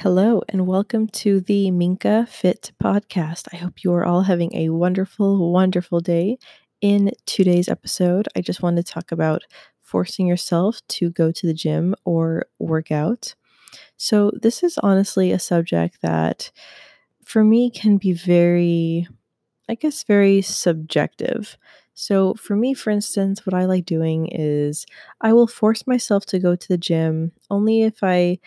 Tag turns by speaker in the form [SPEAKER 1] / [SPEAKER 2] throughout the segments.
[SPEAKER 1] Hello, and welcome to the Minka Fit podcast. I hope you are all having a wonderful, wonderful day. In today's episode, I just want to talk about forcing yourself to go to the gym or work out. So, this is honestly a subject that for me can be very, I guess, very subjective. So, for me, for instance, what I like doing is I will force myself to go to the gym only if I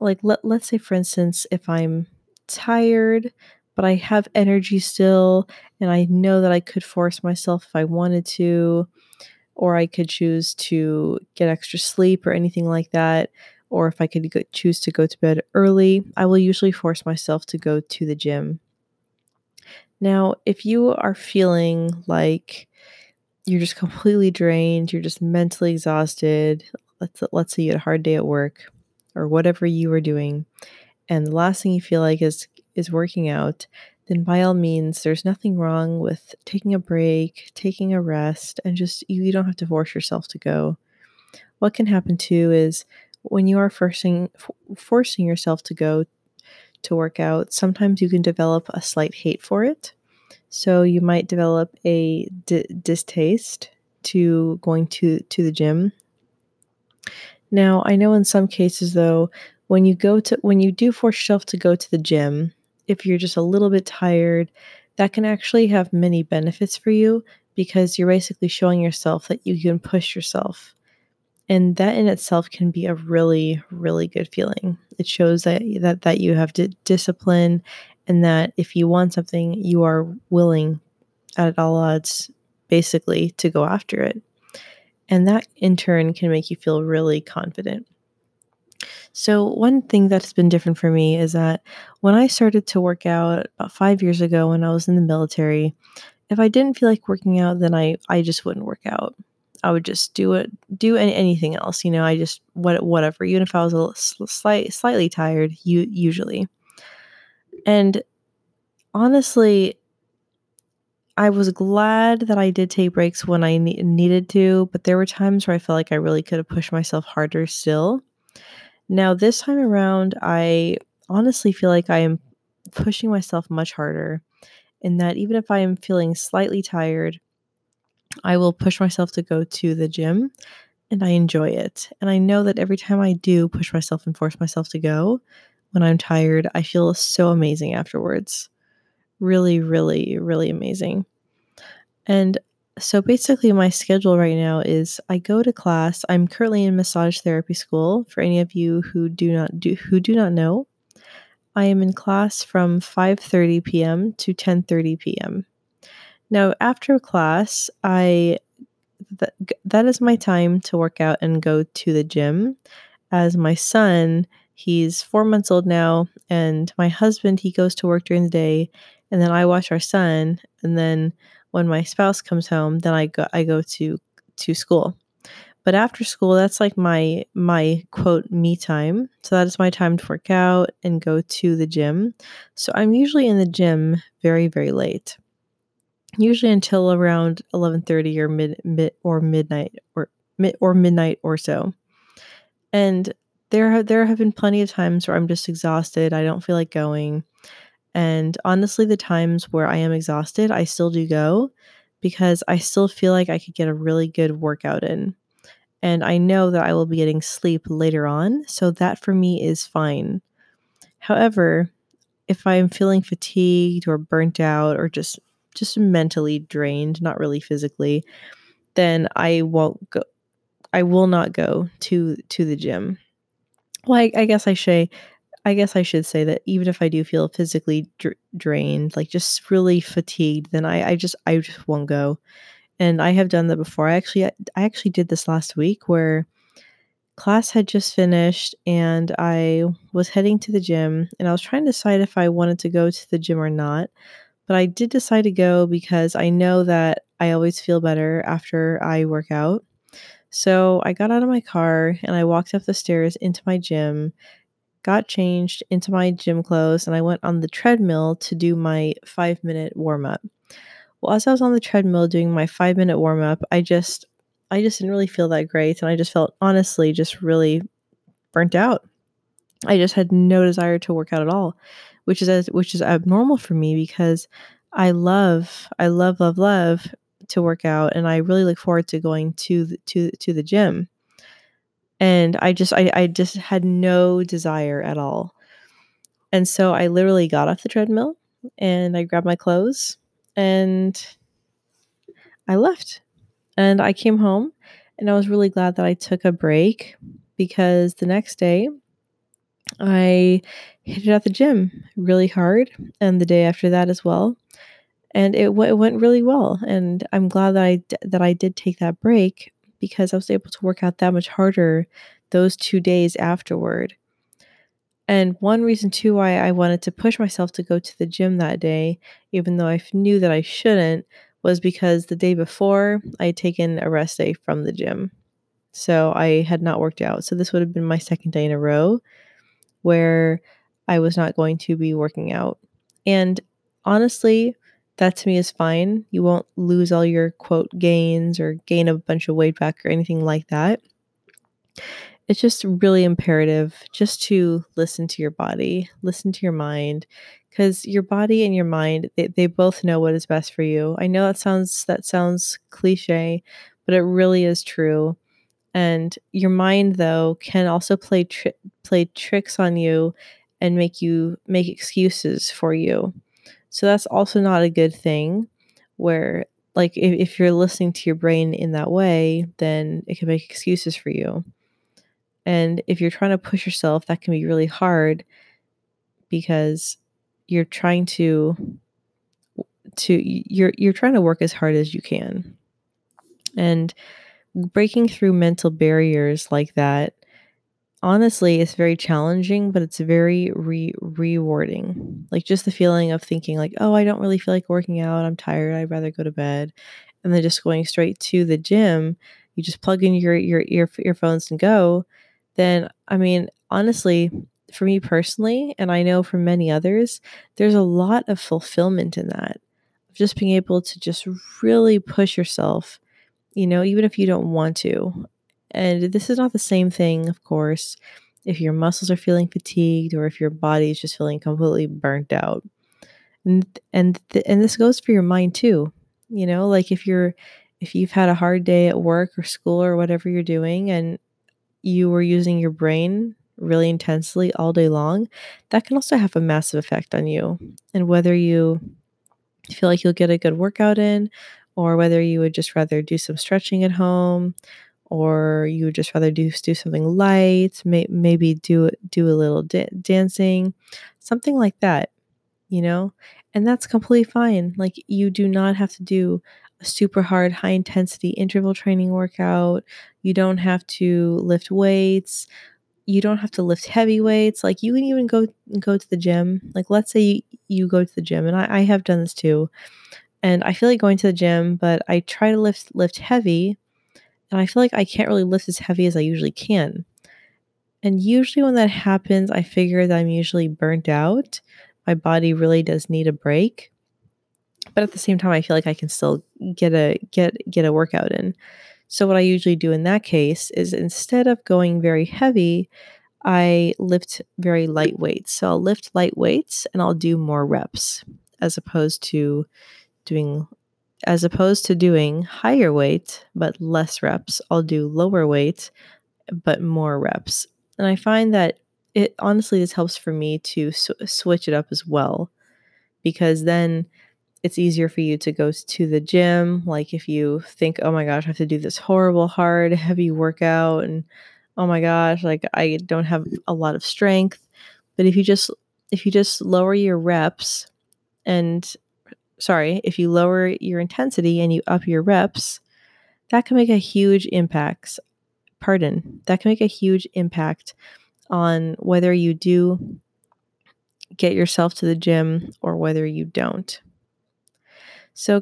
[SPEAKER 1] like let, let's say for instance if i'm tired but i have energy still and i know that i could force myself if i wanted to or i could choose to get extra sleep or anything like that or if i could go, choose to go to bed early i will usually force myself to go to the gym now if you are feeling like you're just completely drained you're just mentally exhausted let's let's say you had a hard day at work or whatever you were doing and the last thing you feel like is is working out then by all means there's nothing wrong with taking a break taking a rest and just you, you don't have to force yourself to go. What can happen too is when you are forcing forcing yourself to go to work out sometimes you can develop a slight hate for it so you might develop a d- distaste to going to to the gym now, I know in some cases though, when you go to when you do force yourself to go to the gym, if you're just a little bit tired, that can actually have many benefits for you because you're basically showing yourself that you can push yourself. And that in itself can be a really really good feeling. It shows that that that you have d- discipline and that if you want something, you are willing at all odds basically to go after it. And that in turn can make you feel really confident. So, one thing that's been different for me is that when I started to work out about five years ago when I was in the military, if I didn't feel like working out, then I, I just wouldn't work out. I would just do it, do any, anything else. You know, I just what whatever. Even if I was a slight, slightly tired, you usually. And honestly, I was glad that I did take breaks when I ne- needed to, but there were times where I felt like I really could have pushed myself harder still. Now, this time around, I honestly feel like I am pushing myself much harder, in that even if I am feeling slightly tired, I will push myself to go to the gym and I enjoy it. And I know that every time I do push myself and force myself to go when I'm tired, I feel so amazing afterwards really, really, really amazing. And so basically, my schedule right now is I go to class. I'm currently in massage therapy school. For any of you who do not do who do not know, I am in class from 5:30 p.m. to 10:30 p.m. Now, after class, I th- that is my time to work out and go to the gym. As my son, he's four months old now, and my husband he goes to work during the day, and then I watch our son, and then when my spouse comes home, then I go I go to to school. But after school, that's like my my quote me time. So that is my time to work out and go to the gym. So I'm usually in the gym very very late. Usually until around 11:30 or mid, mid or midnight or mid or midnight or so. And there there have been plenty of times where I'm just exhausted. I don't feel like going. And honestly, the times where I am exhausted, I still do go because I still feel like I could get a really good workout in. And I know that I will be getting sleep later on. So that for me is fine. However, if I'm feeling fatigued or burnt out or just just mentally drained, not really physically, then I won't go I will not go to to the gym. Well, I, I guess I say I guess I should say that even if I do feel physically dr- drained, like just really fatigued, then I, I just I just won't go. And I have done that before. I actually I actually did this last week where class had just finished and I was heading to the gym and I was trying to decide if I wanted to go to the gym or not. But I did decide to go because I know that I always feel better after I work out. So I got out of my car and I walked up the stairs into my gym got changed into my gym clothes, and I went on the treadmill to do my five minute warm up. Well, as I was on the treadmill doing my five minute warm up, I just I just didn't really feel that great, and I just felt honestly just really burnt out. I just had no desire to work out at all, which is which is abnormal for me because I love I love love love to work out and I really look forward to going to the, to to the gym. And I just I I just had no desire at all. And so I literally got off the treadmill and I grabbed my clothes and I left. And I came home and I was really glad that I took a break because the next day I hit it at the gym really hard and the day after that as well. And it, w- it went really well and I'm glad that I d- that I did take that break because I was able to work out that much harder those 2 days afterward. And one reason too why I wanted to push myself to go to the gym that day, even though I knew that I shouldn't, was because the day before I had taken a rest day from the gym. So I had not worked out. So this would have been my second day in a row where I was not going to be working out. And honestly, that to me is fine. You won't lose all your quote gains or gain a bunch of weight back or anything like that it's just really imperative just to listen to your body, listen to your mind, because your body and your mind they, they both know what is best for you. I know that sounds that sounds cliche, but it really is true. And your mind though can also play tri- play tricks on you and make you make excuses for you. So that's also not a good thing where like if, if you're listening to your brain in that way, then it can make excuses for you. And if you're trying to push yourself, that can be really hard because you're trying to to you're you're trying to work as hard as you can. And breaking through mental barriers like that honestly it's very challenging but it's very re- rewarding like just the feeling of thinking like oh i don't really feel like working out i'm tired i'd rather go to bed and then just going straight to the gym you just plug in your your ear, earphones and go then I mean, honestly, for me personally, and I know for many others, there's a lot of fulfillment in that. Of Just being able to just really push yourself, you know, even if you don't want to. And this is not the same thing, of course, if your muscles are feeling fatigued or if your body is just feeling completely burnt out. And and th- and this goes for your mind too. You know, like if you're if you've had a hard day at work or school or whatever you're doing and you were using your brain really intensely all day long, that can also have a massive effect on you. And whether you feel like you'll get a good workout in, or whether you would just rather do some stretching at home, or you would just rather do do something light, may, maybe do do a little da- dancing, something like that, you know. And that's completely fine. Like you do not have to do a super hard, high intensity interval training workout. You don't have to lift weights. You don't have to lift heavy weights. Like you can even go go to the gym. Like let's say you, you go to the gym, and I, I have done this too. And I feel like going to the gym, but I try to lift lift heavy, and I feel like I can't really lift as heavy as I usually can. And usually when that happens, I figure that I'm usually burnt out. My body really does need a break but at the same time i feel like i can still get a get get a workout in so what i usually do in that case is instead of going very heavy i lift very light weights so i'll lift light weights and i'll do more reps as opposed to doing as opposed to doing higher weight but less reps i'll do lower weight but more reps and i find that it honestly this helps for me to sw- switch it up as well because then it's easier for you to go to the gym. Like if you think, oh my gosh, I have to do this horrible, hard, heavy workout, and oh my gosh, like I don't have a lot of strength. But if you just if you just lower your reps and sorry, if you lower your intensity and you up your reps, that can make a huge impact. Pardon, that can make a huge impact on whether you do get yourself to the gym or whether you don't. So,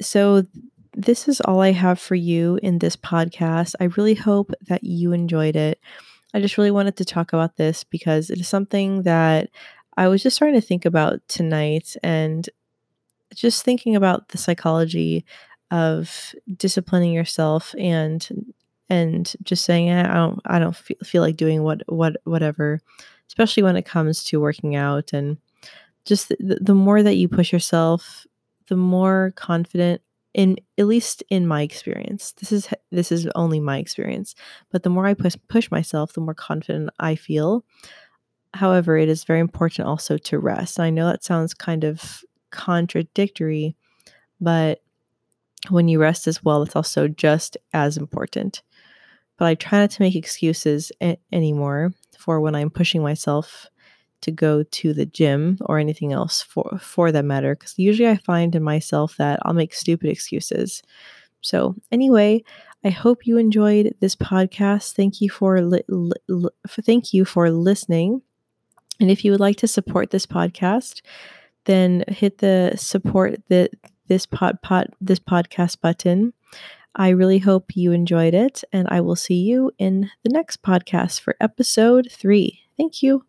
[SPEAKER 1] so this is all I have for you in this podcast. I really hope that you enjoyed it. I just really wanted to talk about this because it is something that I was just starting to think about tonight and just thinking about the psychology of disciplining yourself and and just saying I don't I don't feel, feel like doing what what whatever especially when it comes to working out and just the, the more that you push yourself, the more confident in at least in my experience this is this is only my experience but the more i push push myself the more confident i feel. However it is very important also to rest. I know that sounds kind of contradictory but when you rest as well it's also just as important but i try not to make excuses a- anymore for when i'm pushing myself to go to the gym or anything else for for that matter because usually I find in myself that I'll make stupid excuses. So, anyway, I hope you enjoyed this podcast. Thank you for, li- li- li- thank you for listening. And if you would like to support this podcast, then hit the support the this pod, pod this podcast button. I really hope you enjoyed it, and I will see you in the next podcast for episode three. Thank you.